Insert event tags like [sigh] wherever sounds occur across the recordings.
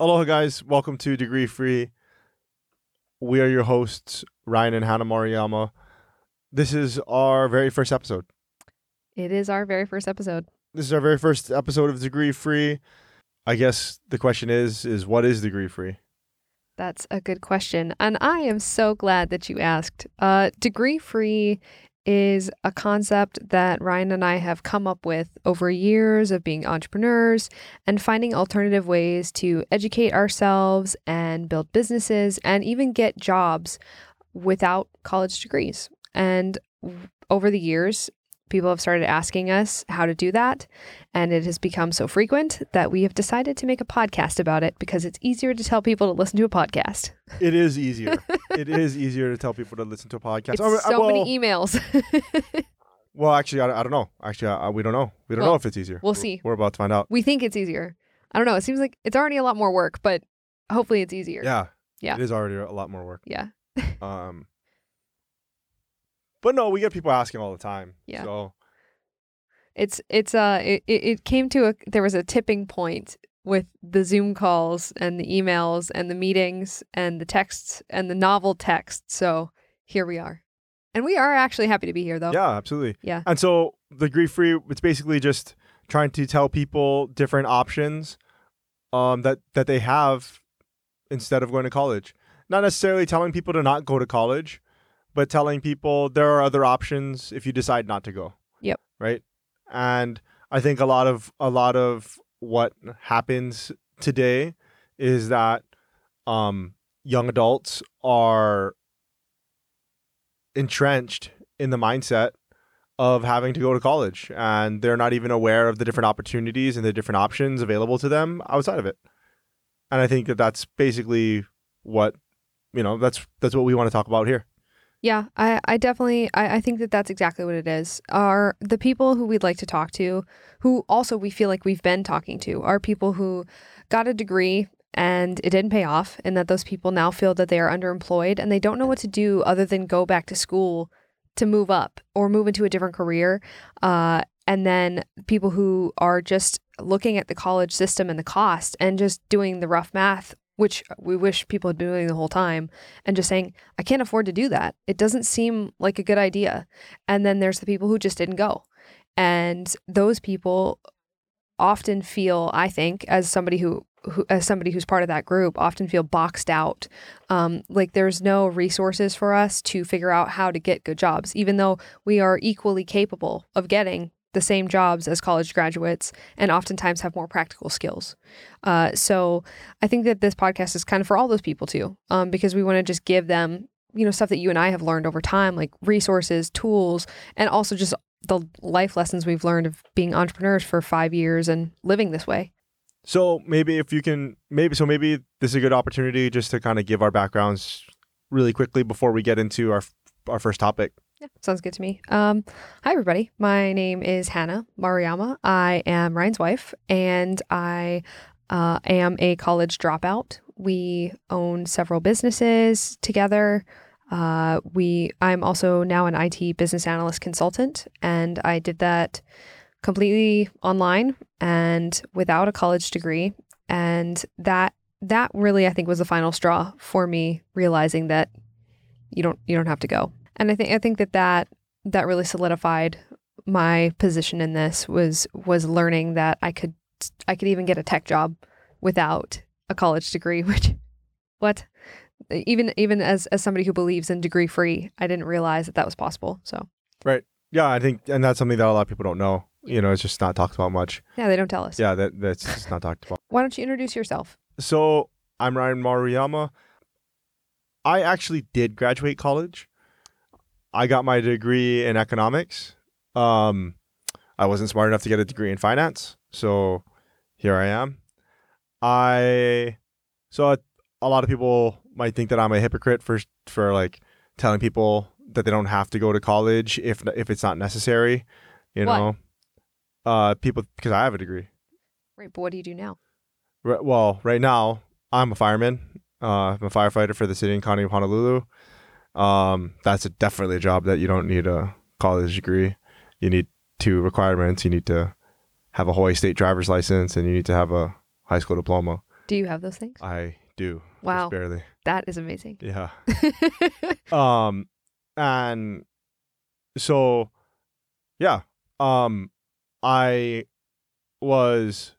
Aloha, guys. Welcome to Degree Free. We are your hosts, Ryan and Hannah Maruyama. This is our very first episode. It is our very first episode. This is our very first episode of Degree Free. I guess the question is, is what is Degree Free? That's a good question. And I am so glad that you asked. Uh, degree free is a concept that Ryan and I have come up with over years of being entrepreneurs and finding alternative ways to educate ourselves and build businesses and even get jobs without college degrees. And over the years, people have started asking us how to do that. And it has become so frequent that we have decided to make a podcast about it because it's easier to tell people to listen to a podcast. [laughs] It is easier. [laughs] it is easier to tell people to listen to a podcast. It's Oh, so well, many emails. [laughs] well, actually, I, I don't know. Actually, I, we don't know. We don't Well, know if it's easier. we'll see. We're about to find out. we think it's easier. I don't know. It seems like it's already a lot more work, but hopefully it's easier. Yeah. Yeah. It is already a lot more work. Yeah. Um, but no, we get people asking all the time. Yeah. So It's it's uh it, it came to a there was a tipping point with the Zoom calls and the emails and the meetings and the texts and the novel text. So here we are. And we are actually happy to be here though. yeah, absolutely. Yeah. And so the grief free, it's basically just trying to tell people different options um, that that they have instead of going to college. Not necessarily telling people to not go to college, but telling people there are other options if you decide not to go. Yep. Right. And I think a lot of a lot of what happens today is that um, young adults are entrenched in the mindset of having to go to college and they're not even aware of the different opportunities and the different options available to them outside of it and i think that that's basically what you know that's that's what we want to talk about here Yeah, I, I definitely I, I think that that's exactly what it is. Are the people who we'd like to talk to, who also we feel like we've been talking to, are people who got a degree and it didn't pay off, and that those people now feel that they are underemployed and they don't know what to do other than go back to school to move up or move into a different career. Uh, and then people who are just looking at the college system and the cost and just doing the rough math, which we wish people had been doing the whole time, and just saying, I can't afford to do that. It doesn't seem like a good idea. And then there's the people who just didn't go. And those people often feel, I think, as somebody who, who as somebody who's part of that group, often feel boxed out. Um, like there's no resources for us to figure out how to get good jobs, even though we are equally capable of getting the same jobs as college graduates and oftentimes have more practical skills. Uh, so I think that this podcast is kind of for all those people too, um, because we want to just give them, you know, stuff that you and I have learned over time, like resources, tools, and also just the life lessons we've learned of being entrepreneurs for five years and living this way. so maybe if you can maybe so maybe this is a good opportunity just to kind of give our backgrounds really quickly before we get into our our first topic Yeah, sounds good to me. Um, hi, everybody. My name is Hannah Maruyama. I am Ryan's wife, and I uh, am a college dropout. We own several businesses together. Uh, we I'm also now an IT business analyst consultant, and I did that completely online and without a college degree. And that that really I think was the final straw for me realizing that you don't you don't have to go. And I think I think that that that really solidified my position in this was was learning that I could I could even get a tech job without a college degree, [laughs] which what even even as as somebody who believes in degree free, I didn't realize that that was possible. So right, yeah i think and that's something that a lot of people don't know you know it's just not talked about much yeah, they don't tell us. yeah that that's [laughs] just not talked about Why don't you introduce yourself? So I'm Ryan Maruyama. I actually did graduate college. I got my degree in economics. Um, I wasn't smart enough to get a degree in finance, so here I am. I so a, a lot of people might think that I'm a hypocrite for for like telling people that they don't have to go to college if if it's not necessary. You Why? know, uh, people because I have a degree. Right, but what do you do now? Right, well, right now I'm a fireman. Uh, I'm a firefighter for the city and county of Honolulu. Um, that's a, definitely a job that you don't need a college degree. You need two requirements. You need to have a Hawaii State driver's license, and you need to have a high school diploma. Do you have those things? I do. Wow, barely. that is amazing. Yeah. [laughs] um and so yeah um i was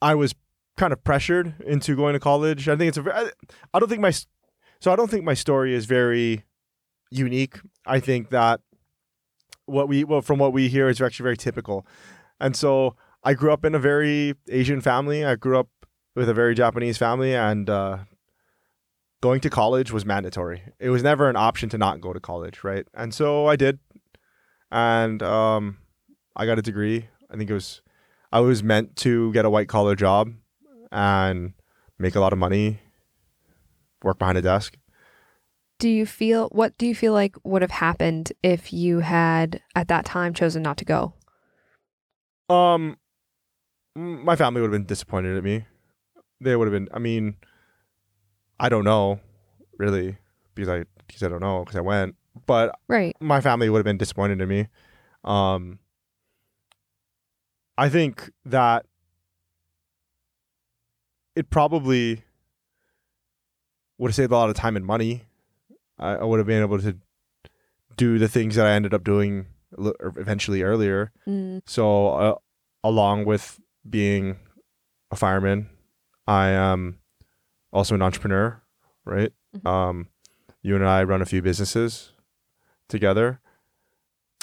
i was kind of pressured into going to college i think it's a i don't think my so i don't think my story is very unique i think that what we well from what we hear is actually very typical and so i grew up in a very asian family i grew up with a very Japanese family, and uh, going to college was mandatory. It was never an option to not go to college, right? And so I did, and um, I got a degree. I think it was I was meant to get a white collar job and make a lot of money, work behind a desk. Do you feel what do you feel like would have happened if you had at that time chosen not to go? Um, my family would have been disappointed at me. They would have been. I mean, I don't know, really, because I because I don't know because I went. But Right. my family would have been disappointed in me. Um, I think that it probably would have saved a lot of time and money. I, I would have been able to do the things that I ended up doing eventually earlier. Mm, So, uh, along with being a fireman, I am also an entrepreneur, right? Mhm. Um, you and I run a few businesses together.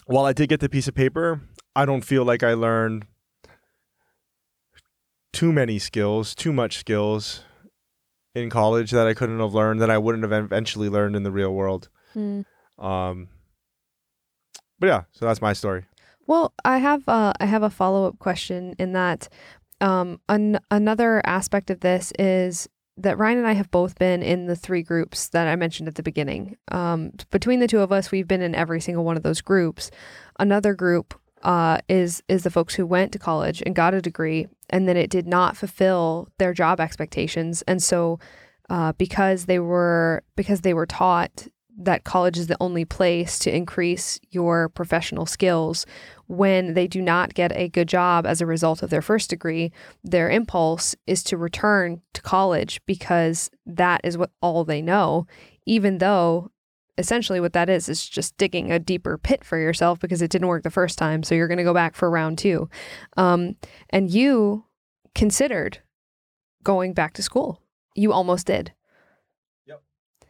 While I did get the piece of paper, I don't feel like I learned too many skills, too much skills in college that I couldn't have learned that I wouldn't have eventually learned in the real world. mm. Um, but yeah, so that's my story. Well, I have uh, I have a follow up question in that um, an- another aspect of this is that Ryan and I have both been in the three groups that I mentioned at the beginning. Um, between the two of us, we've been in every single one of those groups. Another group uh, is is the folks who went to college and got a degree, and then it did not fulfill their job expectations, and so uh, because they were because they were taught that college is the only place to increase your professional skills when they do not get a good job as a result of their first degree their impulse is to return to college because that is what all they know even though essentially what that is is just digging a deeper pit for yourself because it didn't work the first time so you're going to go back for round two um, and you considered going back to school you almost did yep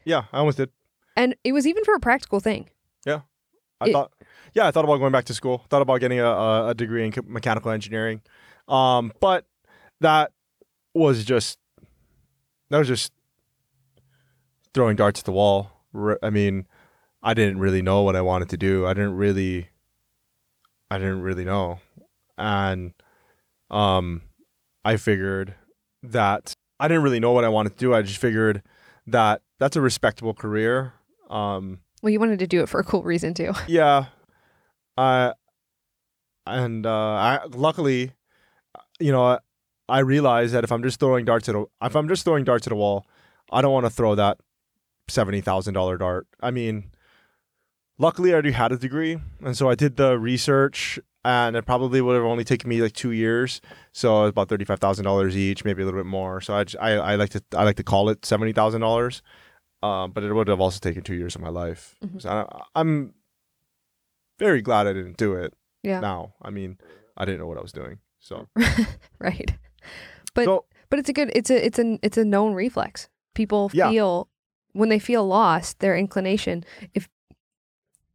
Yeah, I almost did. and it was even for a practical thing Yeah. I It- thought, yeah, I thought about going back to school. Thought about getting a, a, degree in mechanical engineering, um, but that was just that was just throwing darts at the wall. R- I mean, I didn't really know what I wanted to do. I didn't really, I didn't really know, and um, I figured that I didn't really know what I wanted to do. I just figured that that's a respectable career. Um, well you wanted to do it for a cool reason too [laughs] yeah. Uh, and uh, I luckily, you know, I, I realized that if I'm just throwing darts at a, if I'm just throwing darts at a wall, I don't want to throw that seventy thousand dollar dart. I mean, luckily I already had a degree, and so I did the research, and it probably would have only taken me like two years. So about thirty five thousand dollars each, maybe a little bit more. So I, I, I like to I like to call it seventy thousand dollars. Um, but it would have also taken two years of my life. Mhm. So I, I'm very glad I didn't do it. Yeah. Now, I mean, I didn't know what I was doing. So, [laughs] right But- so but it's a good it's a it's a it's a known reflex people feel when they feel lost their inclination if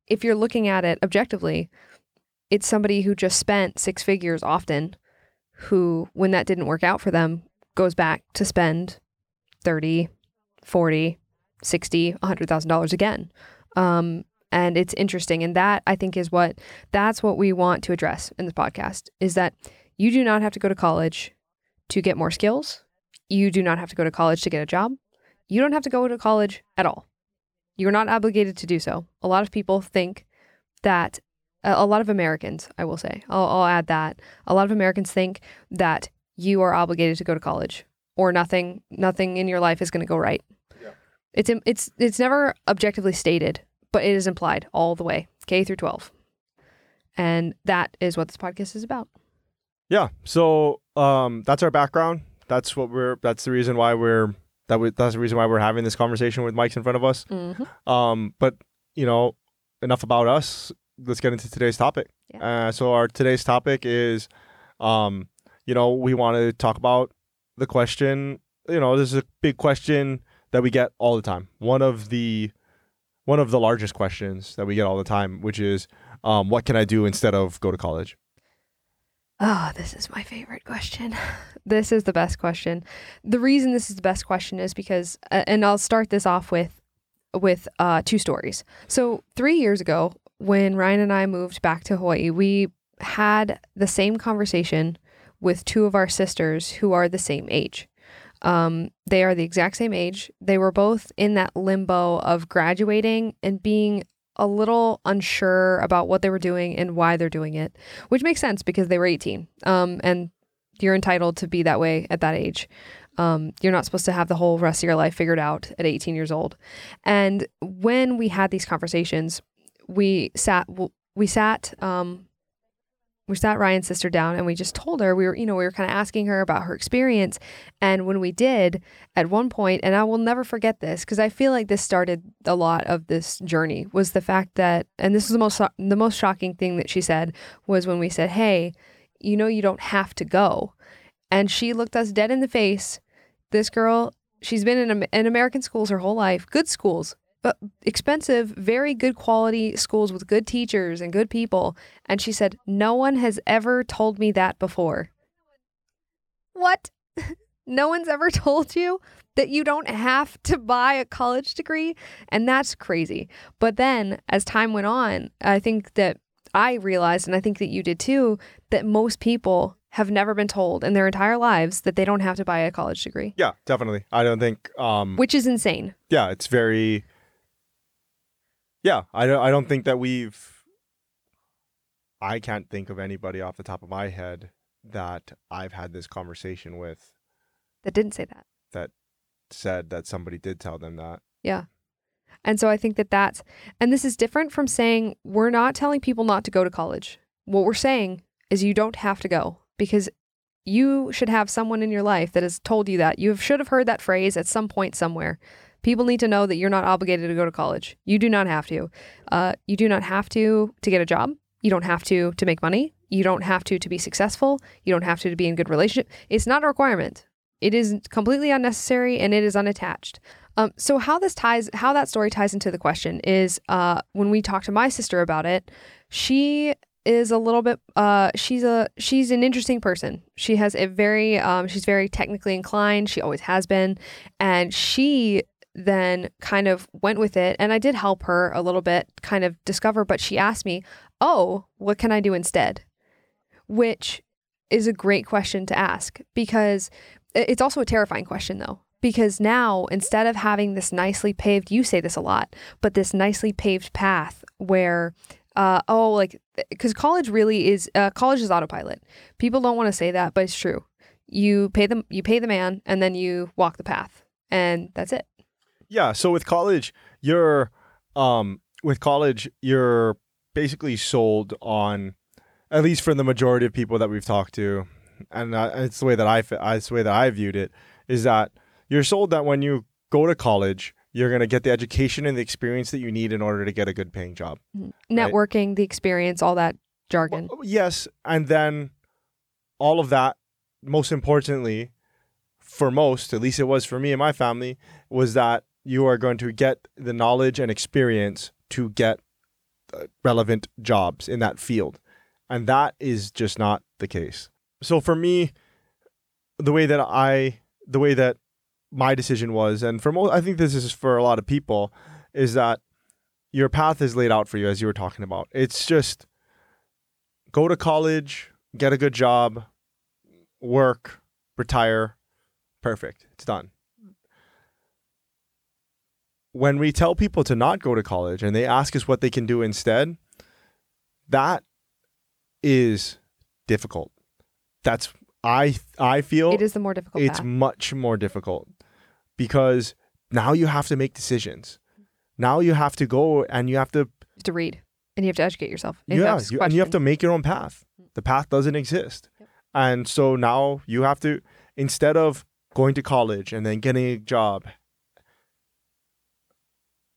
if you're looking at it objectively it's somebody who just spent six figures often who when that didn't work out for them goes back to spend 30 40 60 100000 dollars again um and it's interesting and that i think is what that's what we want to address in this podcast is that you do not have to go to college to get more skills. You do not have to go to college to get a job. You don't have to go to college at all. You're not obligated to do so. A lot of people think that, a lot of Americans, I will say, I'll, I'll add that. A lot of Americans think that you are obligated to go to college or nothing, nothing in your life is going to go right. Yeah. It's, it's, it's never objectively stated, but it is implied all the way, K through 12. And that is what this podcast is about. Yeah. So um, that's our background. That's what we're. That's the reason why we're. That we, that's the reason why we're having this conversation with mics in front of us. Mm-hmm. Um, but you know, enough about us. Let's get into today's topic. Uh, so our today's topic is, um, you know, we want to talk about the question. You know, this is a big question that we get all the time. One of the one of the largest questions that we get all the time, which is, um, what can I do instead of go to college? Oh, this is my favorite question. [laughs] This is the best question. The reason this is the best question is because, uh, and I'll start this off with, with uh, two stories. So three years ago, when Ryan and I moved back to Hawaii, we had the same conversation with two of our sisters who are the same age. Um, they are the exact same age. They were both in that limbo of graduating and being a little unsure about what they were doing and why they're doing it, which makes sense because they were 18. Um, and you're entitled to be that way at that age. Um, you're not supposed to have the whole rest of your life figured out at 18 years old. And when we had these conversations, we sat, we sat, um, we sat Ryan's sister down and we just told her we were, you know, we were kind of asking her about her experience. And when we did, at one point, and I will never forget this because I feel like this started a lot of this journey was the fact that, and this is the most the most shocking thing that she said was when we said, "Hey, you know, you don't have to go," and she looked us dead in the face. This girl, she's been in in American schools her whole life, good schools, but expensive, very good quality schools with good teachers and good people. And she said, No one has ever told me that before. What? [laughs] no one's ever [laughs] told you that you don't have to buy a college degree? And that's crazy. But then as time went on, I think that I realized, and I think that you did too, that most people have never been told in their entire lives that they don't have to buy a college degree. Yeah, definitely. I don't think um which is insane. Yeah, it's very Yeah, I don't I don't think that we've I can't think of anybody off the top of my head that I've had this conversation with that didn't say that. That said that somebody did tell them that. Yeah. And so I think that that's, and this is different from saying we're not telling people not to go to college. What we're saying is you don't have to go because you should have someone in your life that has told you that. You should have heard that phrase at some point somewhere. People need to know that you're not obligated to go to college. You do not have to. Uh, you do not have to to get a job. You don't have to to make money. You don't have to to be successful. You don't have to to be in good relationship. It's not a requirement. It is completely unnecessary and it is unattached. Um, so how this ties, how that story ties into the question is, uh, when we talked to my sister about it, she is a little bit, uh, she's a, she's an interesting person. She has a very, um, she's very technically inclined. She always has been, and she then kind of went with it. And I did help her a little bit, kind of discover. But she asked me, "Oh, what can I do instead?" Which is a great question to ask because it's also a terrifying question though because now instead of having this nicely paved you say this a lot but this nicely paved path where uh, oh like because college really is uh, college is autopilot people don't want to say that but it's true you pay them you pay the man and then you walk the path and that's it yeah so with college you're um with college you're basically sold on at least for the majority of people that we've talked to and uh, it's the way that I it's the way that I viewed it is that you're sold that when you go to college, you're going to get the education and the experience that you need in order to get a good paying job. Networking, right? the experience, all that jargon. Well, yes, and then all of that most importantly for most, at least it was for me and my family, was that you are going to get the knowledge and experience to get uh, relevant jobs in that field. And that is just not the case so for me, the way that I, the way that my decision was, and for most, I think this is for a lot of people, is that your path is laid out for you as you were talking about. It's just go to college, get a good job, work, retire, perfect. It's done. When we tell people to not go to college and they ask us what they can do instead, that is difficult that's I I feel it is the more difficult. It's path. much more difficult because now you have to make decisions. Now you have to go and you have to to read and you have to educate yourself. And yeah, you, and you have to make your own path. The path doesn't exist, yep. And so now you have to, instead of going to college and then getting a job,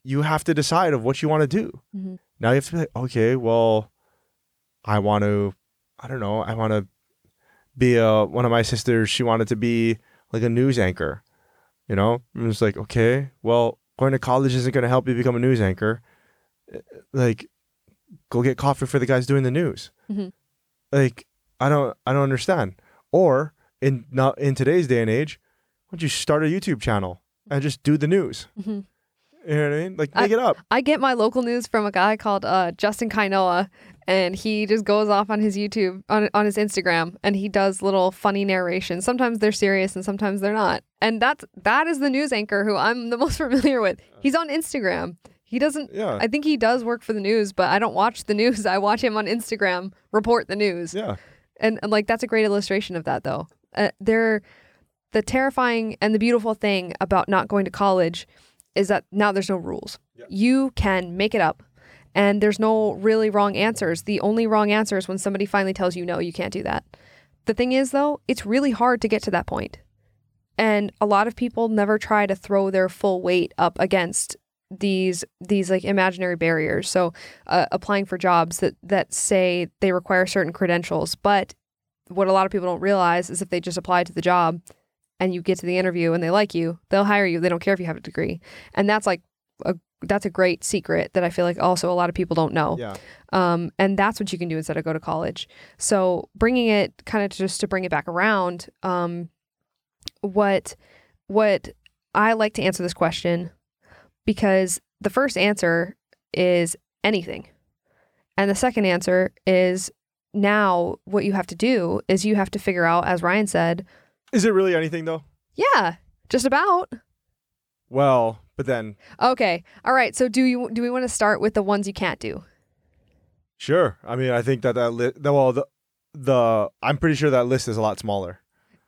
you have to decide of what you want to do. Mhm. Now you have to be like, okay, well, I want to, I don't know, I want to be a, one of my sisters, she wanted to be like a news anchor, you know? And it's like, okay, well, going to college isn't going to help you become a news anchor. Uh, Like, go get coffee for the guys doing the news. Mhm. Like, I don't, I don't understand. Or in not in today's day and age, why don't you start a YouTube channel and just do the news? Mhm. You know what I mean? Like, I- make it up. I get my local news from a guy called uh, Justin Kainoa, and he just goes off on his YouTube, on, on his Instagram, and he does little funny narrations. Sometimes they're serious, and sometimes they're not. And that's that is the news anchor who I'm the [laughs] most familiar with. He's on Instagram. He doesn't. Yeah. I think he does work for the news, but I don't watch the [laughs] news. I watch him on Instagram report the news. yeah. And, and like that's a great illustration of that though. Uh, they're the terrifying and the beautiful thing about not going to college is that now there's no rules. Yeah. You can make it up and there's no really wrong answers. The only wrong answer is when somebody finally tells you no, you can't do that. The thing is though, it's really hard to get to that point. And a lot of people never try to throw their full weight up against these these like imaginary barriers. So uh, applying for jobs that that say they require certain credentials, but what a lot of people don't realize is if they just apply to the job and you get to the interview and they like you, they'll hire you. They don't care if you have a degree. And that's like a that's a great secret that I feel like also a lot of people don't know. Yeah. Um, and that's what you can do instead of go to college. So bringing it kind of just to bring it back around, um, what what I like to answer this question because the first answer is anything, and the second answer is now what you have to do is you have to figure out, as Ryan said, Is it really anything though? yeah, just about. Well, but then Okay, all right. So do you do we want to start with the ones you can't do? sure. I mean, I think that that li- the, well the the I'm pretty sure that list is a lot smaller.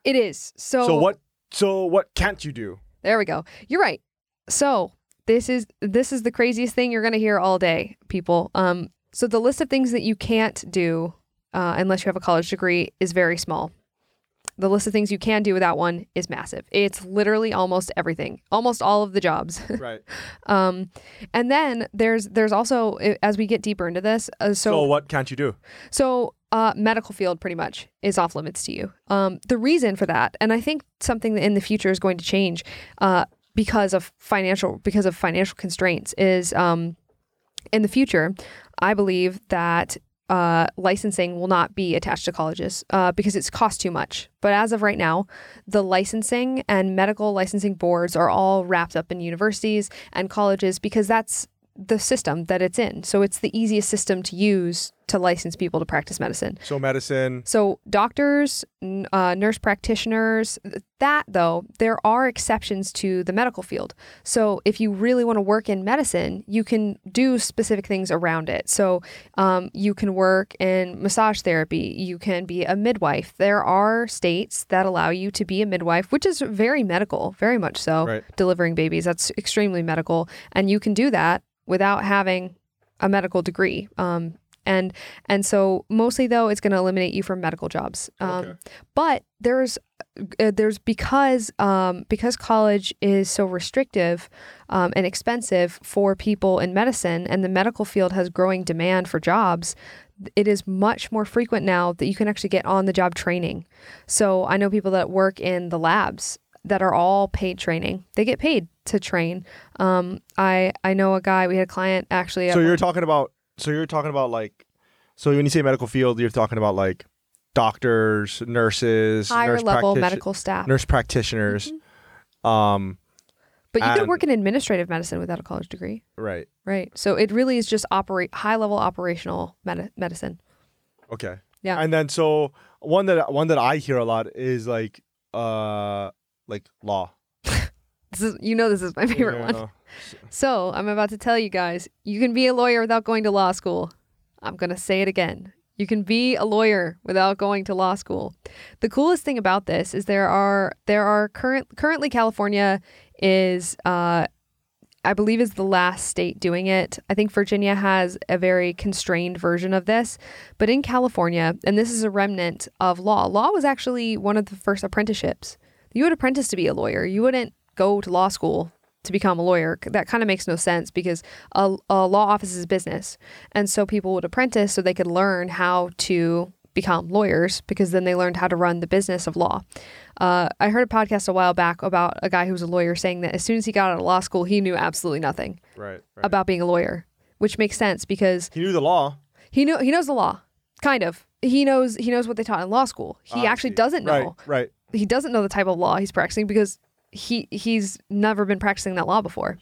It is so. So what? So what can't you do? There we go. You're right. So this is this is the craziest thing you're gonna hear all day, people. Um, so the list of things that you can't do uh, unless you have a college degree is very small. The list of things you can do without one is massive. It's literally almost everything, almost all of the jobs. [laughs] Right. um, and then there's there's also as we get deeper into this, uh, So, so what can't you do? so, uh, medical field pretty much is off limits to you. Um, the reason for that, and I think something that in the future is going to change, uh, because of financial because of financial constraints, is um, in the future, I believe that. Uh, licensing will not be attached to colleges uh, because it's cost too much. But as of right now, the licensing and medical licensing boards are all wrapped up in universities and colleges because that's the system that it's in. So it's the easiest system to use to license people to practice medicine. So medicine. So doctors, n- uh, nurse practitioners, that though, there are exceptions to the medical field. So if you really want to work in medicine, you can do specific things around it. So um, you can work in massage therapy. You can be a midwife. There are states that allow you to be a midwife, which is very medical, very much so. Right. Delivering babies, that's extremely medical, and you can do that without having a medical degree. Um, and and so mostly though it's going to eliminate you from medical jobs. Um, Okay. But there's uh, there's because um, because college is so restrictive um, and expensive for people in medicine, and the medical field has growing demand for jobs. It is much more frequent now that you can actually get on the job training. So I know people that work in the labs that are all paid training. They get paid to train. Um, I I know a guy. We had a client actually. So you're talking about. So you're talking about like. So when you say medical field, you're talking about like doctors, nurses, higher nurse level practition- medical staff. nurse practitioners. Um. But you can and- work in administrative medicine without a college degree, Right. right? So it really is just operate high level operational med- medicine. Okay. Yeah. And then so one that one that I hear a lot is like uh like law. [laughs] This is you know this is my favorite You one. [laughs] So I'm about to tell you guys, you can be a lawyer without going to law school. I'm gonna say it again. You can be a lawyer without going to law school. The coolest thing about this is there are there are current currently California is uh, I believe is the last state doing it. I think Virginia has a very constrained version of this, but in California, and this is a remnant of law. Law was actually one of the first apprenticeships. You would apprentice to be a lawyer. You wouldn't go to law school to become a lawyer. That kind of makes no sense because a, a law office is business. And so people would apprentice so they could learn how to become lawyers because then they learned how to run the business of law. Uh, I heard a podcast a while back about a guy who was a lawyer saying that as soon as he got out of law school, he knew absolutely nothing Right. right. about being a lawyer, which makes sense because he knew the law. he knew he knows the law, kind of. He knows he knows what they taught in law school. He I actually doesn't know. Right. Right. He doesn't know the type of law he's practicing because he he's never been practicing that law before.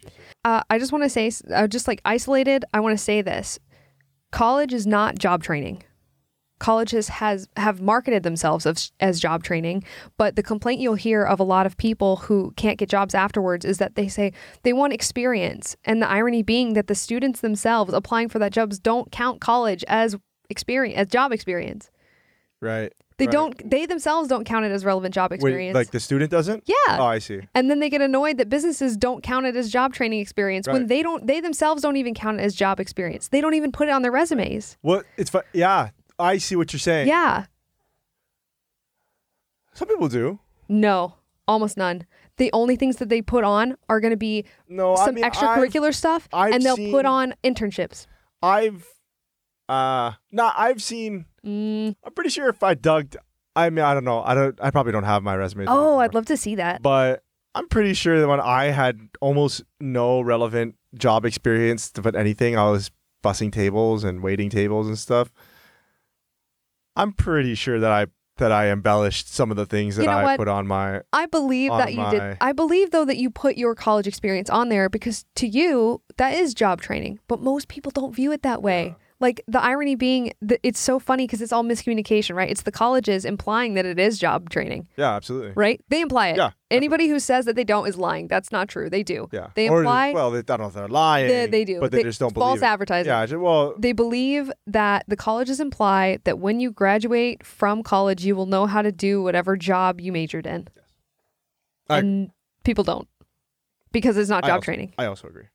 Uh, I just want to say, uh, just like isolated, I want to say this: college is not job training. Colleges has have marketed themselves as, as job training, but the complaint you'll hear of a lot of people who can't get jobs afterwards is that they say they want experience, and the irony being that the students themselves applying for that jobs don't count college as experience as job experience. Right. They right. don't. They themselves don't count it as relevant job Wait, experience. like the student doesn't? yeah. Oh, I see. And then they get annoyed that businesses don't count it as job training experience when they don't they themselves don't even count it as job experience. They don't even put it on their resumes. What? It's yeah. I see what you're saying. Yeah. Some people do. No. Almost none. The only things that they put on are going to be No, I some mean, I've- extracurricular stuff I've and they'll seen- put on internships. I've uh nah, I've seen Mm. I'm pretty sure if I dug I mean I don't know. I don't I probably don't have my resume. Oh, anymore. I'd love to see that. but I'm pretty sure that when I had almost no relevant job experience to put anything, I was bussing tables and waiting tables and stuff. I'm pretty sure that I that I embellished some of the things that You know I what? put on my I believe that you did. I believe though that you put your college experience on there because to you that is job training, but most people don't view it that way. Like the irony being that it's so funny because it's all miscommunication, right? It's the colleges implying that it is job training, yeah, absolutely. right? They imply it. Yeah, Anybody who says that they don't is lying. That's not true. They do. Yeah. They Or, imply well, they, I don't know if they're lying. they, they do. But they, just don't false believe. it. advertising. Yeah, well, They believe that the colleges imply that when you graduate from college, you will know how to do whatever job you majored in. I- and people don't because it's not I job also- training. I also agree.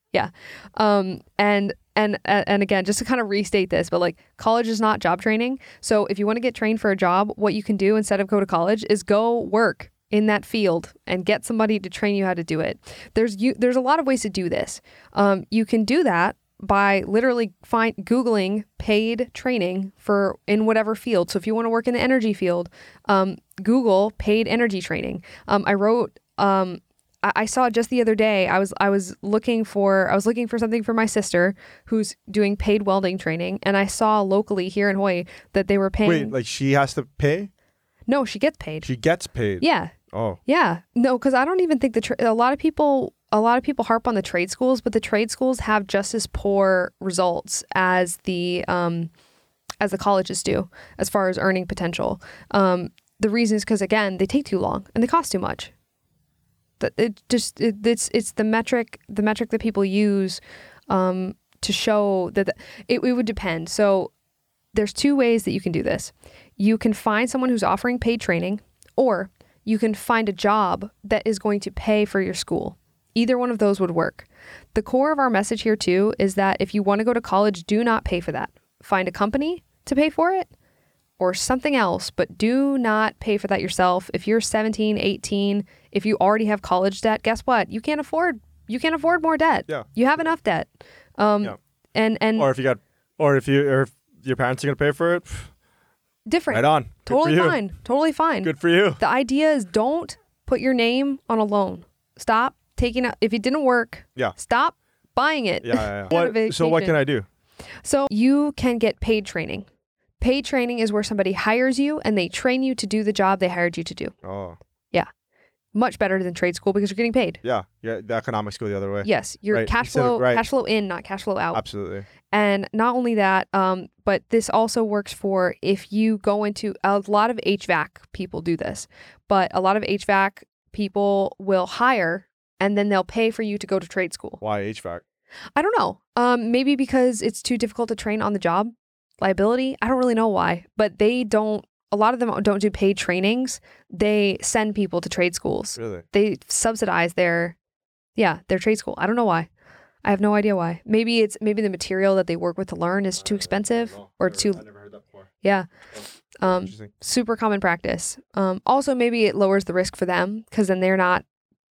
Um, and and and again, just to kind of restate this, but like college is not job training. So if you want to get trained for a job, what you can do instead of go to college is go work in that field and get somebody to train you how to do it. There's you there's a lot of ways to do this. Um, you can do that by literally find googling paid training for in whatever field. So if you want to work in the energy field, um, Google paid energy training. Um, I wrote um, I, I saw just the other day. I was I was looking for I was looking for something for my sister who's doing paid welding training, and I saw locally here in Hawaii that they were paying. Wait, like she has to pay? no, she gets paid. She gets paid. Yeah, Oh, yeah. No, because I don't even think the tra- a lot of people a lot of people harp on the trade schools, but the trade schools have just as poor results as the um, as the colleges do as far as earning potential. Um, the reason is because again they take too long and they cost too much. It just it, it's it's the metric the metric that people use um, to show that the, it, it would depend. So there's two ways that you can do this. You can find someone who's offering paid training, or you can find a job that is going to pay for your school. Either one of those would work. The core of our message here, too, is that if you want to go to college, do not pay for that. Find a company to pay for it or something else, but do not pay for that yourself. If you're 17, 18, if you already have college debt, guess what? You can't afford you can't afford more debt. Yeah. You have enough debt. Um Yeah. and and or if you got, or if you, or if your parents are gonna pay for it, different. right on. Totally fine. Totally fine. Good for you. The idea is don't put your name on a loan. Stop taking out if it didn't work. Yeah. Stop buying it. Yeah, yeah. Yeah. [laughs] what, so what can. I do? So you can get paid training. Paid training is where somebody hires you and they train you to do the job they hired you to do. Oh, Yeah. Much better than trade school because you're getting paid. yeah, yeah. The economics go the other way. Yes, you're Right, cash instead of- flow right. cash flow in, not cash flow out. Absolutely. And not only that, um, but this also works for if you go into a lot of HVAC people do this, but a lot of HVAC people will hire and then they'll pay for you to go to trade school. Why HVAC? I don't know. Um, maybe because it's too difficult to train on the job liability. I don't really know why, but they don't. A lot of them don't do paid trainings. They send people to trade schools. Really? They subsidize their, yeah, their trade school. I don't know why. I have no idea why. Maybe it's maybe the material that they work with to learn is too expensive or too never heard that before. yeah. Um, super common practice. Um, also, maybe it lowers the risk for them because then they're not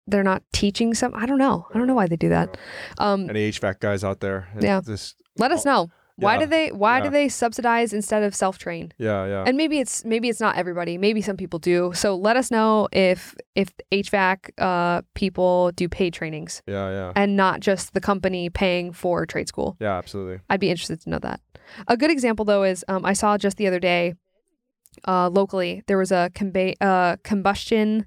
they're not teaching some. I don't know. I don't know why they do that. Um, Any HVAC guys out there? Yeah. This, let us know. Why yeah, do they Why do they subsidize instead of self train? yeah, yeah. And maybe it's maybe it's not everybody. Maybe some people do. So let us know if if HVAC uh, people do paid trainings yeah, yeah. and not just the company paying for trade school. Yeah, absolutely. I'd be interested to know that. A good example though is um, I saw just the other day uh, locally there was a comba- uh, combustion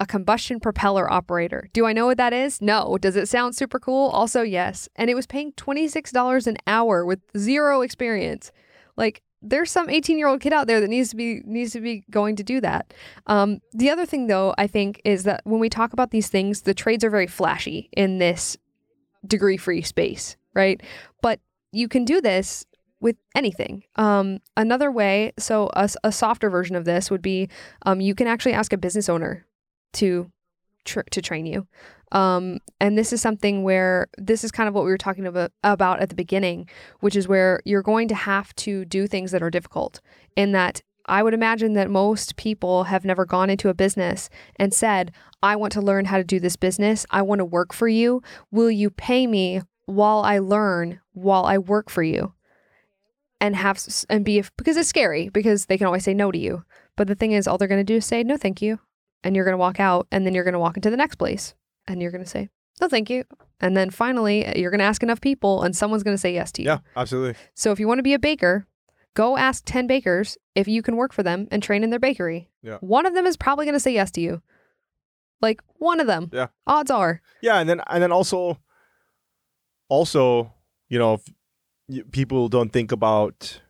a combustion propeller operator. Do I know what that is? No. Does it sound super cool? Also yes. And it was paying twenty six dollars an hour with zero experience. Like there's some 18 year old kid out there that needs to be needs to be going to do that. Um, the other thing though I think is that when we talk about these things, the trades are very flashy in this degree free space, right? But you can do this with anything. Um, another way, so a softer version of this would be um, you can actually ask a business owner to tr- to train you. Um, and this is something where this is kind of what we were talking about about at the beginning, which is where you're going to have to do things that are difficult. In that, I would imagine that most people have never gone into a business and said, "I want to learn how to do this business. I want to work for you. Will you pay me while I learn while I work for you?" And have and be because it's scary because they can always say no to you. But the thing is, all they're going to do is say no, thank you, and you're going to walk out, and then you're going to walk into the next place, and you're going to say no, thank you, and then finally you're going to ask enough people, and someone's going to say yes to you. Yeah, absolutely. So if you want to be a baker, go ask 10 bakers if you can work for them and train in their bakery. Yeah. One of them is probably going to say yes to you. Like one of them. Yeah. Odds are. Yeah, and then and then also, also, you know, if people don't think about.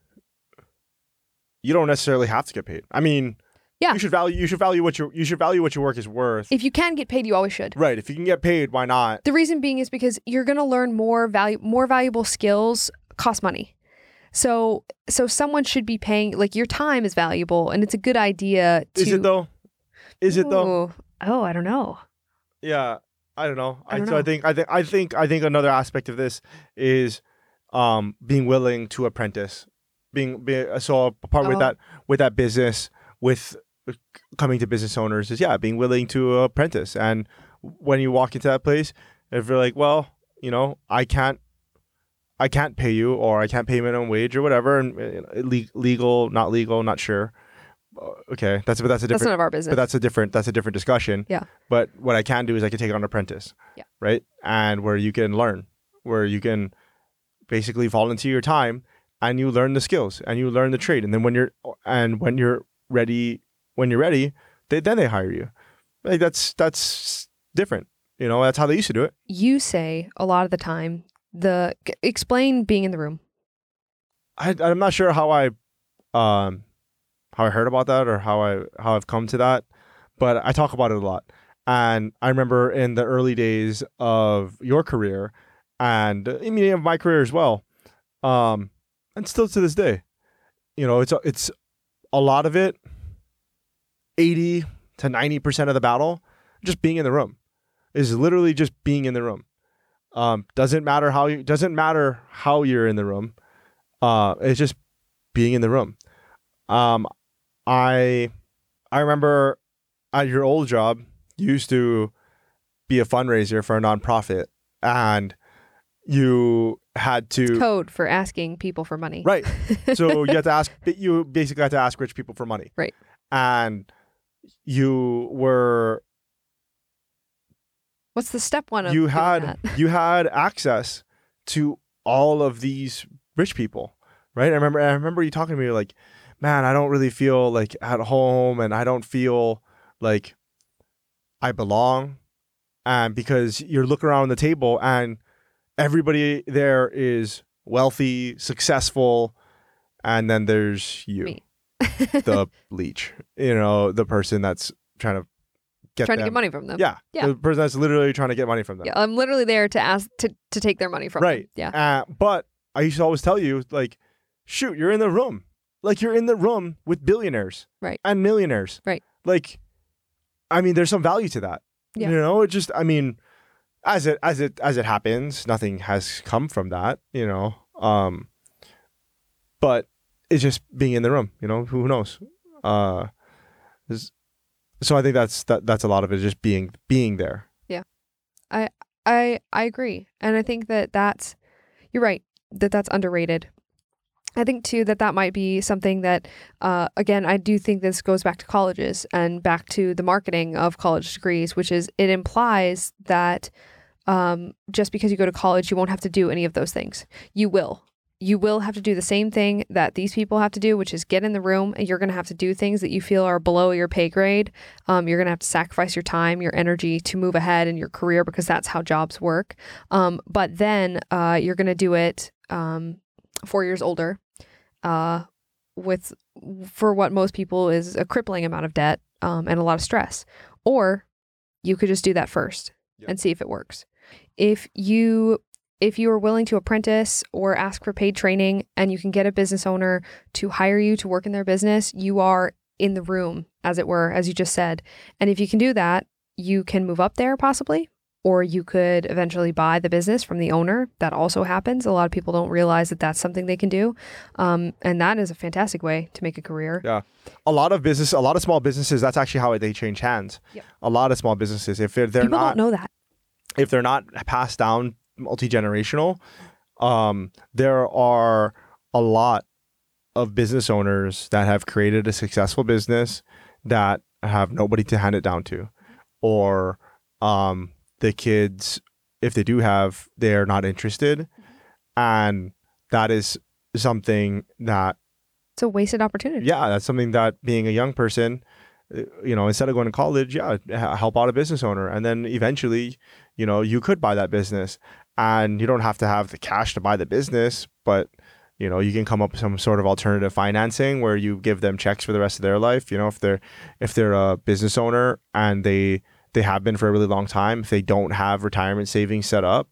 You don't necessarily have to get paid. I mean, Yeah. you should value you should value what your you should value what your work is worth. If you can get paid, you always should. right. If you can get paid, why not? The reason being is because you're going to learn more value more valuable skills cost money. So so someone should be paying like your time is valuable and it's a good idea to Is it though? Is it though? Oh, I don't know. Yeah, I don't know. I don't so I think I think I think I think another aspect of this is um being willing to apprentice. Being, be so part with Oh. that with that business with coming to business owners is yeah, being willing to apprentice. And when you walk into that place, if you're like, well, you know, I can't I can't pay you or I can't pay minimum wage or whatever and uh, legal, not legal, not sure. Uh, Okay, that's but that's a different. That's none of our business. but that's a different that's a different discussion. Yeah. But what I can do is I can take on an apprentice. Yeah. Right. And where you can learn, where you can basically volunteer your time and you learn the skills and you learn the trade. And then when you're and when you're ready, when you're ready, they, then they hire you. Like that's that's different. You know, that's how they used to do it. you say a lot of the time the explain being in the room. I, I'm not sure how I, um, how I heard about that or how I how I've come to that, but I talk about it a lot. And I remember in the early days of your career, and I mean of my career as well, um, and still to this day, you know, it's it's a lot of it, eighty to ninety percent of the battle, just being in the room, is literally just being in the room. Um, doesn't matter how you doesn't matter how you're in the room uh, it's just being in the room. Um, I I remember at your old job, you used to be a fundraiser for a nonprofit, and you had to Code for asking people for money. right. So you had to [laughs] ask. You basically had to ask rich people for money, Right. And you were What's the step one of you had you had access to all of these rich people, right? I remember I remember you talking to me like, man, I don't really feel like at home, and I don't feel like I belong, and because you're looking around the table and everybody there is wealthy, successful, and then there's you, Me. [laughs] the leech, you know, the person that's trying to get Trying to get money from them. Yeah, Yeah. the person that's literally trying to get money from them. Yeah, I'm literally there to ask to, to take their money from Right. them. Yeah. Uh, but I used to always tell you, like, shoot, you're in the room. Like, you're in the room with billionaires. Right. And millionaires. Right. Like, I mean, there's some value to that. Yeah. You know, it just, I mean, as it as it as it happens, nothing has come from that, you know. Um, but it's just being in the room, you know. Who knows? Uh, so I think that's that that's a lot of it, just being being there. Yeah, I I I agree, and I think that that's you're right that that's underrated. I think too that that might be something that, uh, again, I do think this goes back to colleges and back to the marketing of college degrees, which is it implies that um, just because you go to college, you won't have to do any of those things. You will. You will have to do the same thing that these people have to do, which is get in the room and you're going to have to do things that you feel are below your pay grade. Um, you're going to have to sacrifice your time, your energy to move ahead in your career because that's how jobs work. Um, but then uh, you're going to do it um, four years older uh, with for what most people is a crippling amount of debt um, and a lot of stress. Or you could just do that first Yeah. and see if it works. If you if you are willing to apprentice or ask for paid training and you can get a business owner to hire you to work in their business, you are in the room, as it were, as you just said. And if you can do that, you can move up there possibly, or you could eventually buy the business from the owner. That also happens. A lot of people don't realize that that's something they can do. Um, and that is a fantastic way to make a career. Yeah, a lot of business, a lot of small businesses, that's actually how they change hands. Yep. A lot of small businesses, if they're, they're people not don't know that. if they're not passed down multi generational, um, there are a lot of business owners that have created a successful business that have nobody to hand it down to, or um, the kids, if they do have, they're not interested, and that is something that It's a wasted opportunity. yeah, that's something that being a young person, uh, you know, instead of going to college, yeah, help out a business owner, and then eventually, you know, you could buy that business, and you don't have to have the cash to buy the business, but you know, you can come up with some sort of alternative financing where you give them checks for the rest of their life. You know, if they're if they're a business owner and they they have been for a really long time, if they don't have retirement savings set up,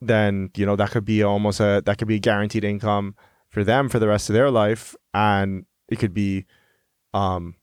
then you know that could be almost a that could be a guaranteed income for them for the rest of their life and it could be um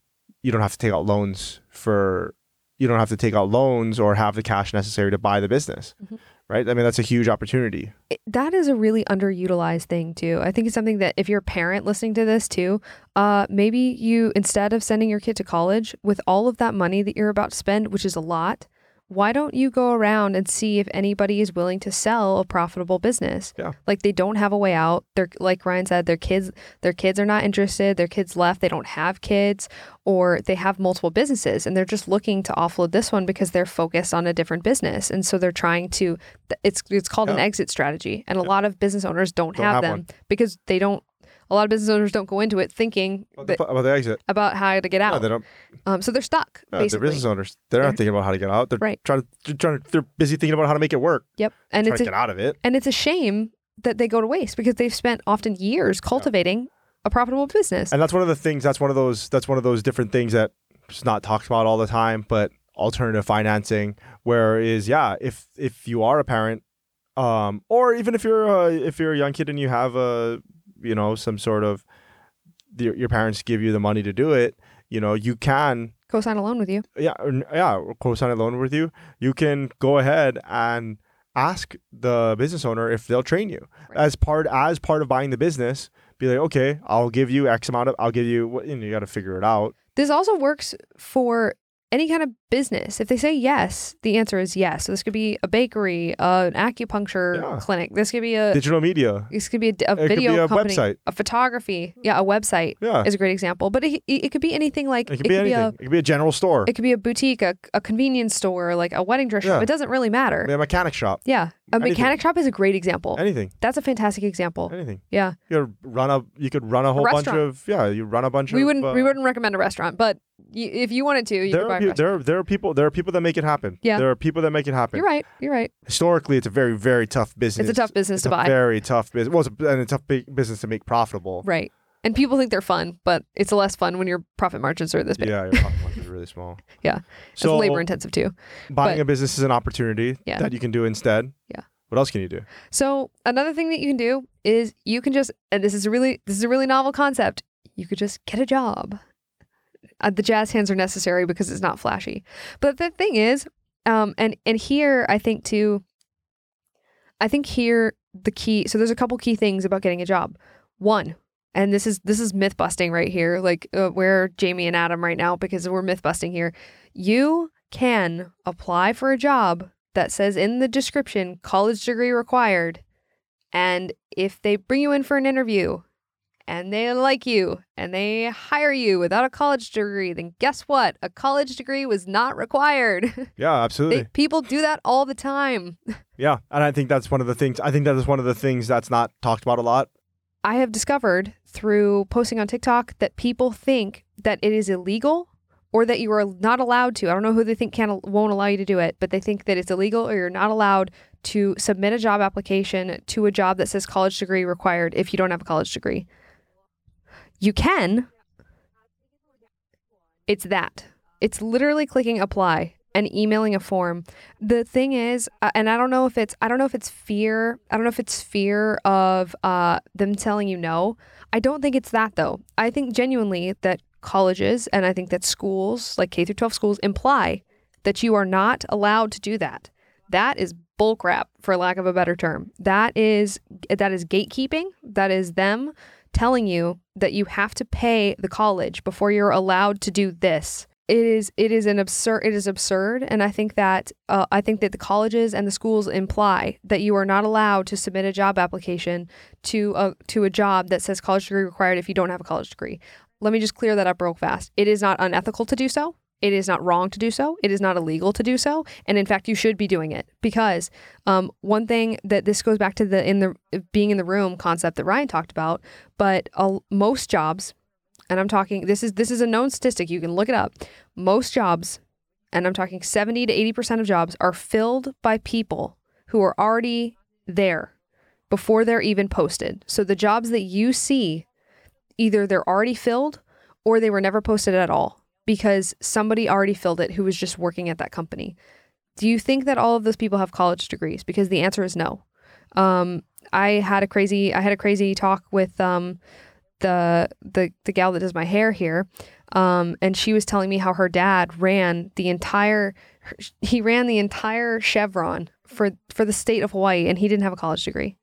you don't have to take out loans for you don't have to take out loans or have the cash necessary to buy the business Mhm. Right i mean that's a huge opportunity that is a really underutilized thing too. I think it's something that if you're a parent listening to this too, uh, maybe you instead of sending your kid to college with all of that money that you're about to spend, which is a lot, why don't you go around and see if anybody is willing to sell a profitable business? Yeah. Like they don't have a way out. They're like Ryan said, their kids their kids are not interested, their kids left, they don't have kids, or they have multiple businesses and they're just looking to offload this one because they're focused on a different business. And so they're trying to it's it's called an exit strategy. And a lot of business owners don't, Don't have, have them one. because they don't a lot of business owners don't go into it thinking about the, that, about the exit about how to get yeah, out. they don't um, so they're stuck yeah, the basically. business owners they're They're- not thinking about how to get out they're Right. trying to they're trying to they're busy thinking about how to make it work Yep. And it's a, get out of it and it's a shame that they go to waste because they've spent often years cultivating a profitable business. and that's one of the things that's one of those that's one of those different things that not talked about all the time but alternative financing where is yeah if if you are a parent um or even if you're a, if you're a young kid and you have a you know some sort of your, your parents give you the money to do it you know you can Co-sign a loan with you. yeah yeah co-sign a loan with you you can go ahead and ask the business owner if they'll train you Right. as part as part of buying the business be like okay i'll give you x amount of i'll give you what you know you got to figure it out This also works for any kind of business. If they say yes, the answer is yes. So this could be a bakery, uh, an acupuncture Yeah. clinic. This could be a digital media this could be a, a it could video be a company, website a photography. Yeah, a website yeah is a great example. But it, it, it could be anything like it could be anything a it could be a general store it could be a boutique, a, a convenience store, like a wedding dress shop. It doesn't really matter. a mechanic shop Yeah, a Anything. mechanic shop is a great example. anything That's a fantastic example. anything Yeah, you could run a you could run a whole bunch of yeah you run a bunch we of wouldn't uh, we wouldn't recommend a restaurant, but y- if you wanted to, you there could buy are, a restaurant. there, there are people there are people that make it happen Yeah. there are people that make it happen You're right. You're right. historically it's a very very tough business It's a tough business it's to a buy. very tough business well it's a, and a tough big business to make profitable Right. And people think they're fun, but it's less fun when your profit margins are this big. yeah your profit margin is really small [laughs] Yeah. It's so labor intensive too. buying but- a business is an opportunity Yeah. that you can do instead Yeah. what else can you do So another thing that you can do is you can just and this is a really this is a really novel concept. You could just get a job. Uh, the jazz hands are necessary because it's not flashy. But the thing is, Um, and and here I think too. I think here the key. So there's a couple key things about getting a job. One, and this is this is myth busting right here. Like uh, we're Jamie and Adam right now because we're myth busting here. You can apply for a job that says in the description college degree required, and if they bring you in for an interview and they like you and they hire you without a college degree, then guess what? A college degree was not required. [laughs] Yeah, absolutely. They, people do that all the time. [laughs] yeah, and I think that's one of the things. I think that is one of the things that's not talked about a lot. I have discovered through posting on TikTok that people think that it is illegal or that you are not allowed to. I don't know who they think can won't allow you to do it, but they think that it's illegal or you're not allowed to submit a job application to a job that says college degree required if you don't have a college degree. You can. It's that. It's literally clicking apply and emailing a form. The thing is, uh, and I don't know if it's I don't know if it's fear. I don't know if it's fear of uh, them telling you no. I don't think it's that though. I think genuinely that colleges and I think that schools, like K through 12 schools, imply that you are not allowed to do that. That is bullcrap, for lack of a better term. That is that is gatekeeping. That is them telling you that you have to pay the college before you're allowed to do this. It is it is an absurd it is absurd and i think that uh, i think that the colleges and the schools imply that you are not allowed to submit a job application to a to a job that says college degree required if you don't have a college degree. Let me just clear that up real fast. It is not unethical to do so it is not wrong to do so it is not illegal to do so and in fact you should be doing it because um, one thing that this goes back to the in the being in the room concept that ryan talked about but uh, most jobs and I'm talking this is this is a known statistic, you can look it up. Most jobs, and I'm talking 70 to 80% of jobs are filled by people who are already there before they're even posted. So the jobs that you see either they're already filled or they were never posted at all because somebody already filled it who was just working at that company. Do you think that all of those people have college degrees? Because the answer is no. Um, I had a crazy I had a crazy talk with um, the the the gal that does my hair here, um, and she was telling me how her dad ran the entire he ran the entire Chevron for for the state of Hawaii, and he didn't have a college degree.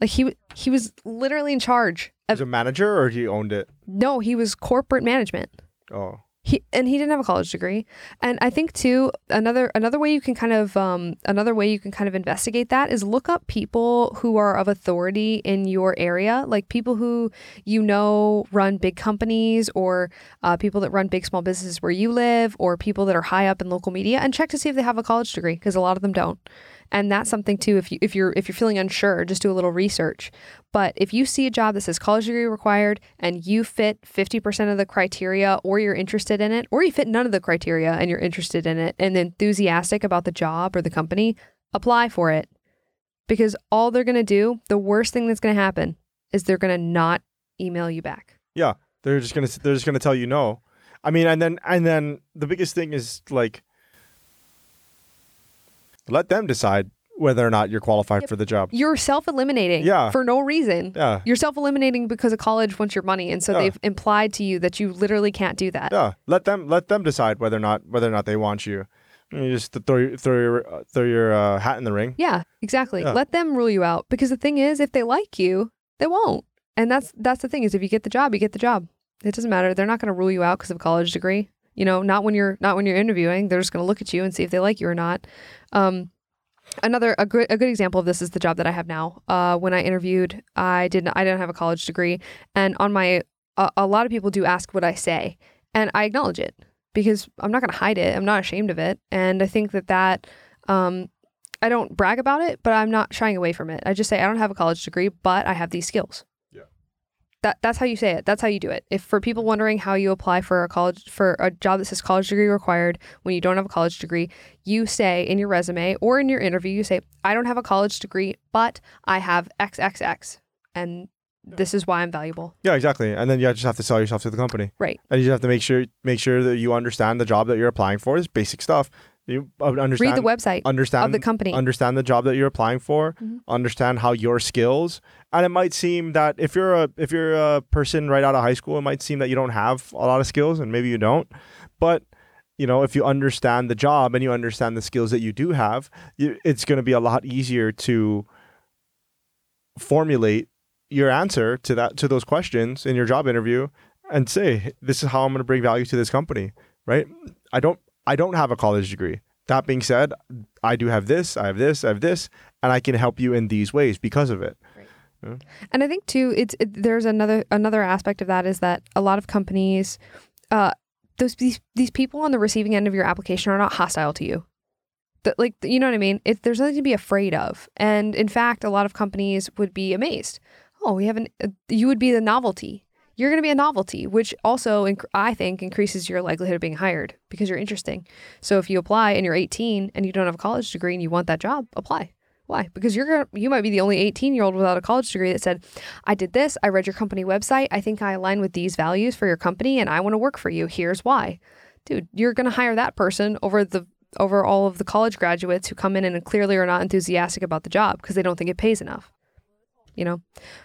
Like he he was literally in charge. Of, a manager, or he owned it. No, he was corporate management. Oh. He and he didn't have a college degree. And I think too another another way you can kind of um, another way you can kind of investigate that is look up people who are of authority in your area, like people who you know run big companies or uh, people that run big small businesses where you live or people that are high up in local media, and check to see if they have a college degree because a lot of them don't and that's something too if you if you're if you're feeling unsure just do a little research. But if you see a job that says college degree required and you fit 50% of the criteria or you're interested in it or you fit none of the criteria and you're interested in it and enthusiastic about the job or the company apply for it. Because all they're going to do the worst thing that's going to happen is they're going to not email you back. Yeah they're just going to they're just going to tell you no. I mean and then and then the biggest thing is like let them decide whether or not you're qualified yep. for the job. You're self eliminating yeah. for no reason. Yeah. You're self eliminating because a college wants your money and so yeah. they've implied to you that you literally can't do that. Yeah. Let them let them decide whether or not whether or not they want you. You just throw throw your uh, throw your uh, hat in the ring. Yeah, exactly. Yeah. Let them rule you out because the thing is if they like you, they won't. And that's that's the thing is if you get the job, you get the job. It doesn't matter. They're not going to rule you out because of a college degree. You know, not when you're not when you're interviewing. They're just going to look at you and see if they like you or not. Um, another a good a good example of this is the job that I have now. Uh, when I interviewed, I didn't I didn't have a college degree, and on my a, a lot of people do ask what I say, and I acknowledge it because I'm not going to hide it. I'm not ashamed of it, and I think that that um, I don't brag about it, but I'm not shying away from it. I just say I don't have a college degree, but I have these skills that that's how you say it. That's how you do it. If for people wondering how you apply for a college for a job that says college degree required when you don't have a college degree, you say in your resume or in your interview, you say, I don't have a college degree, but I have XXX. And this is why I'm valuable. Yeah, exactly. And then you just have to sell yourself to the company. Right. And you just have to make sure make sure that you understand the job that you're applying for is basic stuff. You understand. Read the website. Understand of the company. Understand the job that you're applying for. Mm-hmm. Understand how your skills. And it might seem that if you're a if you're a person right out of high school, it might seem that you don't have a lot of skills, and maybe you don't. But you know, if you understand the job and you understand the skills that you do have, you, it's going to be a lot easier to formulate your answer to that to those questions in your job interview and say this is how I'm going to bring value to this company, right? I don't I don't have a college degree. That being said, I do have this, I have this, I have this, and I can help you in these ways because of it. And I think too, it's it, there's another another aspect of that is that a lot of companies, uh, those these these people on the receiving end of your application are not hostile to you. That like you know what I mean? It, there's nothing to be afraid of. And in fact, a lot of companies would be amazed. Oh, we have an uh, you would be the novelty. You're going to be a novelty, which also inc- I think increases your likelihood of being hired because you're interesting. So if you apply and you're 18 and you don't have a college degree and you want that job, apply. Why? Because you're gonna, you might be the only 18 year old without a college degree that said, I did this, I read your company website, I think I align with these values for your company and I want to work for you. Here's why. Dude, you're gonna hire that person over the over all of the college graduates who come in and clearly are not enthusiastic about the job because they don't think it pays enough. You know?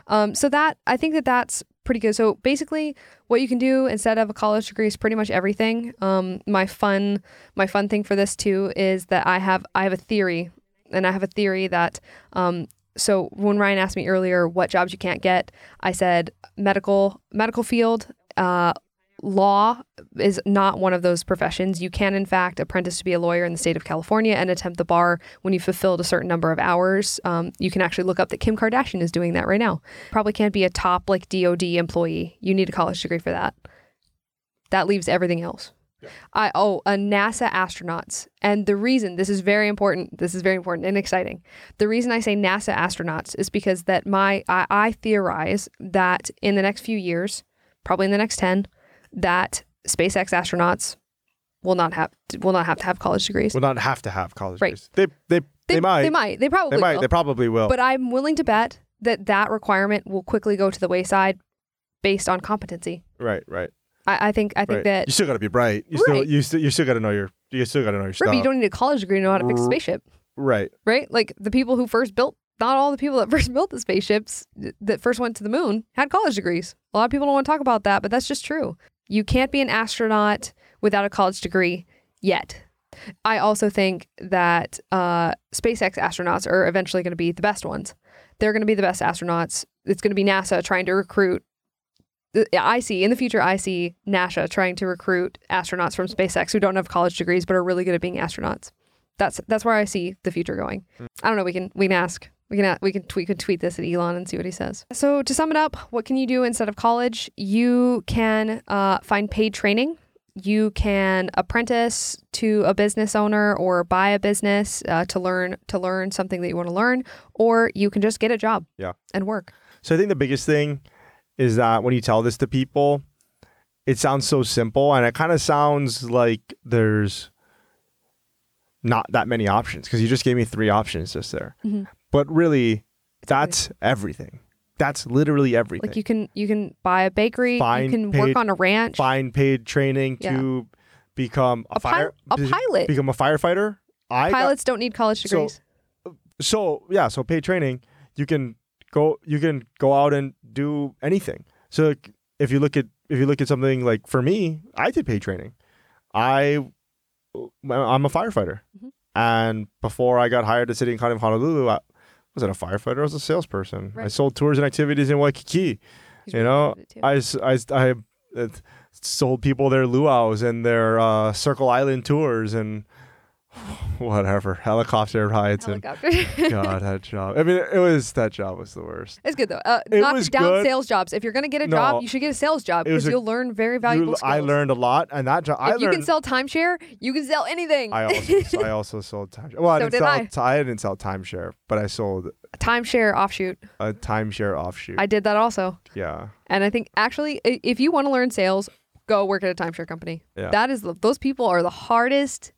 Um, so that I think that that's pretty good. So basically what you can do instead of a college degree is pretty much everything. Um, my fun my fun thing for this too is that I have I have a theory and I have a theory that um, so when Ryan asked me earlier what jobs you can't get, I said medical medical field. Uh, law is not one of those professions. You can, in fact, apprentice to be a lawyer in the state of California and attempt the bar when you've fulfilled a certain number of hours. Um, you can actually look up that Kim Kardashian is doing that right now. Probably can't be a top like DoD employee. You need a college degree for that. That leaves everything else. I oh, a NASA astronauts. And the reason this is very important, this is very important and exciting. The reason I say NASA astronauts is because that my I, I theorize that in the next few years, probably in the next 10, that SpaceX astronauts will not have will not have to have college degrees. Will not have to have college Right. degrees. They, they they might They might. They probably they might will. they probably will. But I'm willing to bet that that requirement will quickly go to the wayside based on competency. right, right. I, I think I think right. that you still got to be bright. You still you still you still got to know your you still got to know your right, stuff. but you don't need a college degree to know how to fix a spaceship. right. right? Like the people who first built, not all the people that [laughs] first built the spaceships that first went to the moon had college degrees. A lot of people don't want to talk about that, but that's just true. You can't be an astronaut without a college degree yet. I also think that uh, SpaceX astronauts are eventually going to be the best ones. They're going to be the best astronauts. It's going to be NASA trying to recruit. I see in the future. I see NASA trying to recruit astronauts from SpaceX who don't have college degrees but are really good at being astronauts. That's that's where I see the future going. I don't know. We can we can ask. We can we can tweet, we could tweet this at Elon and see what he says. So to sum it up, what can you do instead of college? You can uh, find paid training. You can apprentice to a business owner or buy a business uh, to learn to learn something that you want to learn, or you can just get a job. Yeah. and work. So I think the biggest thing is that when you tell this to people, it sounds so simple and it kind of sounds like there's not that many options because you just gave me three options just there. Mhm. But really, that's everything. That's literally everything. Like you can you can buy a bakery. Find you can paid- work on a ranch. Find paid training Yeah. to become a, a, fire a pilot. become a firefighter. I got- Pilots don't need college degrees. so yeah so paid training you can go you can go out and do anything so if you look at if you look at something like for me i did paid training i i'm a firefighter Mhm. and before i got hired at city and county of honolulu i wasn't a firefighter? I was a salesperson. I sold tours and activities in waikiki He's you know, I, it. I, s- I, s- I, uh, sold people their luau's and their uh, circle island tours and [sighs] [laughs] whatever helicopter rides and Helicopter. [laughs] God, that job. I mean, it was that job was the worst. It's good though. Uh, It not was down good. sales jobs. If you're gonna get a No. job, you should get a sales job because you'll learn very You- valuable skills. I learned a lot, and that job. I if you can sell timeshare, you can sell anything. I also I also sold timeshare. Well, I didn't did sell. I. I didn't sell timeshare, but I sold a timeshare offshoot. a timeshare offshoot. I did that also. yeah, And I think actually, if you want to learn sales, go work at a timeshare company. Yeah. That is those people are the hardest.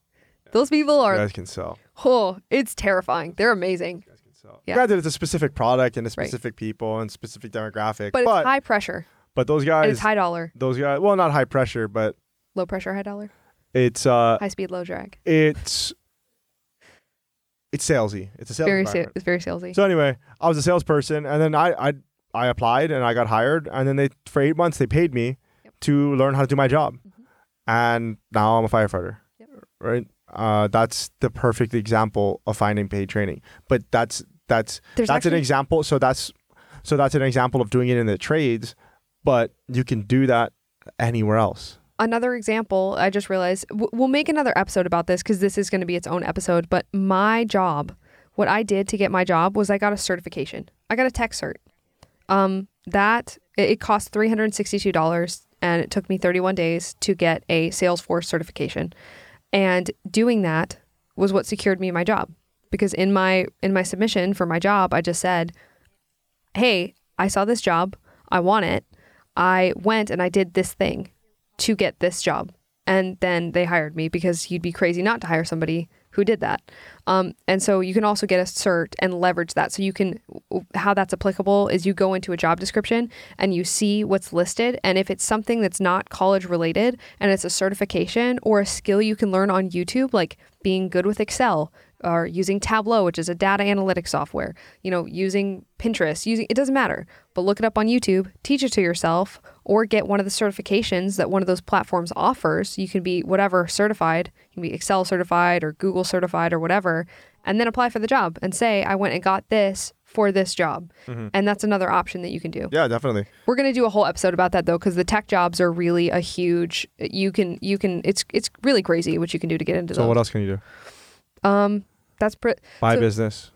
Those people you are. guys can sell. Oh, it's terrifying. They're amazing, You guys can sell. Yeah. Granted, it's a specific product and a Right. specific people and specific demographic, but but it's high pressure but those guys, it's high dollar, those guys, well, not high pressure, but low pressure, high dollar, it's uh, high speed, low drag. it's it's salesy. It's a sales Very, sa- it's very salesy. So anyway, I was a salesperson, and then I I I applied and I got hired, and then they for eight months they paid me Yep. to learn how to do my job, Mhm. and now I'm a firefighter. right? Uh, that's the perfect example of finding paid training. But that's that's There's that's an example. So that's so that's an example of doing it in the trades, but you can do that anywhere else. another example i just realized w- we'll make another episode about this because this is going to be its own episode but my job what i did to get my job was i got a certification i got a tech cert um that it it cost $362 and it took me 31 days to get a salesforce certification and doing that was what secured me my job. Because in my in my submission for my job i just said hey i saw this job. I want it. I went and i did this thing to get this job. And then they hired me because you'd be crazy not to hire somebody who did that. Um, and so you can also get a cert and leverage that. So you can, how that's applicable is you go into a job description and you see what's listed. And if it's something that's not college related and it's a certification or a skill you can learn on YouTube, like being good with Excel, or using Tableau, which is a data analytics software, you know, using Pinterest, using it doesn't matter, but look it up on YouTube, teach it to yourself, or get one of the certifications that one of those platforms offers. You can be whatever certified, you can be Excel certified or Google certified or whatever, and then apply for the job and say, I went and got this for this job. And that's another option that you can do. Yeah, definitely. We're going to do a whole episode about that though cuz the tech jobs are really a huge you can you can it's it's really crazy what you can do to get into So those. what else can you do? Um that's pre- Buy So- business.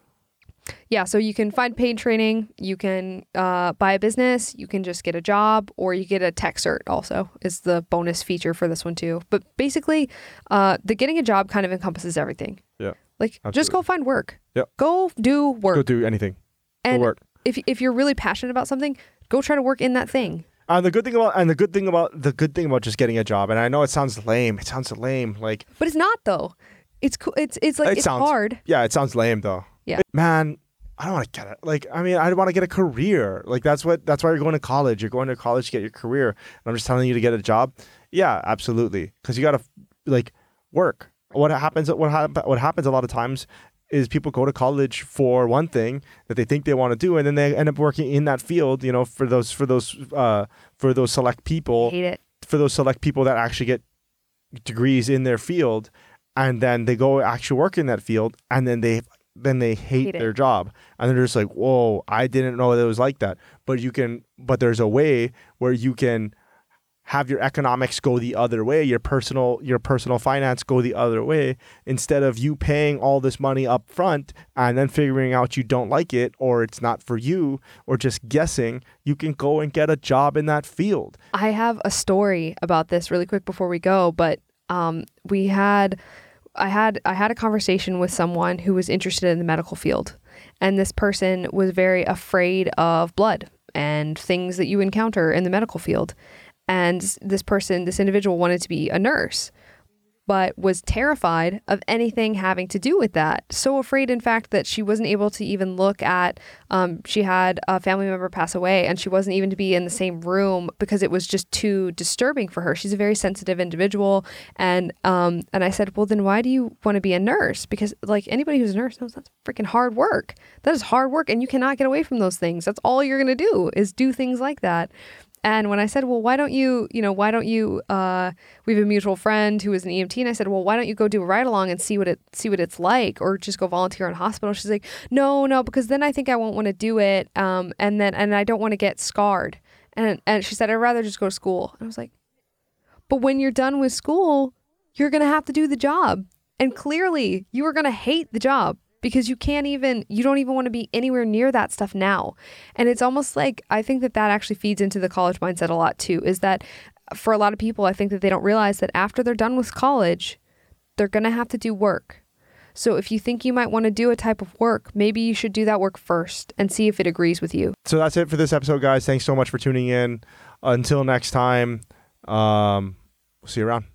Yeah so you can find paid training you can uh, buy a business you can just get a job or you get a tech cert also is the bonus feature for this one too but basically uh, the getting a job kind of encompasses everything Yeah, like just go find work Yep. go do work Go do anything. and go work. if, if you're really passionate about something go try to work in that thing And the good thing about and the good thing about the good thing about just getting a job, and I know it sounds lame. It sounds lame. Like but it's not though it's cool it's it's like It it's sounds- hard yeah, it sounds lame though. Yeah. Man, I don't want to get it. Like I mean, I want to get a career. Like that's what that's why you're going to college. You're going to college to get your career. And I'm just telling you to get a job. Yeah, absolutely. Because you got to like work. What happens? What hap- What happens a lot of times is people go to college for one thing that they think they want to do, and then they end up working in that field. You know, for those for those uh, for those select people hate it for those select people that actually get degrees in their field and then they go actually work in that field and then they then they hate, Hate their job. And they're just like whoa i didn't know that it was like that. But you can but there's a way where you can have your economics go the other way your personal your personal finance go the other way instead of you paying all this money up front and then figuring out you don't like it or it's not for you or just guessing you can go and get a job in that field. I have a story about this really quick before we go, but um, we had I had I had a conversation with someone who was interested in the medical field, and this person was very afraid of blood and things that you encounter in the medical field. And this person, this individual, wanted to be a nurse, but was terrified of anything having to do with that. So afraid, in fact, that she wasn't able to even look at. Um, she had a family member pass away, and she wasn't even to be in the same room because it was just too disturbing for her. She's a very sensitive individual, and um, and I said, well, then why do you want to be a nurse? Because like anybody who's a nurse knows that's freaking hard work. That is hard work, and you cannot get away from those things. That's all you're gonna do is do things like that. And when I said, well, why don't you, you know, why don't you, uh, we have a mutual friend who is an EMT. And I said, well, why don't you go do a ride along and see what it, see what it's like or just go volunteer in hospital. She's like, no, no, because then I think I won't want to do it. Um, and then, and I don't want to get scarred. And, and she said, I'd rather just go to school. And I was like, but when you're done with school, you're to have to do the job. And clearly you are to hate the job because you can't even, you don't even want to be anywhere near that stuff now. And it's almost like, I think that that actually feeds into the college mindset a lot too, is that for a lot of people, I think that they don't realize that after they're done with college, they're going to have to do work. So if you think you might want to do a type of work, maybe you should do that work first and see if it agrees with you. so that's it for this episode, guys. Thanks so much for tuning in. Until next time, um, we'll see you around.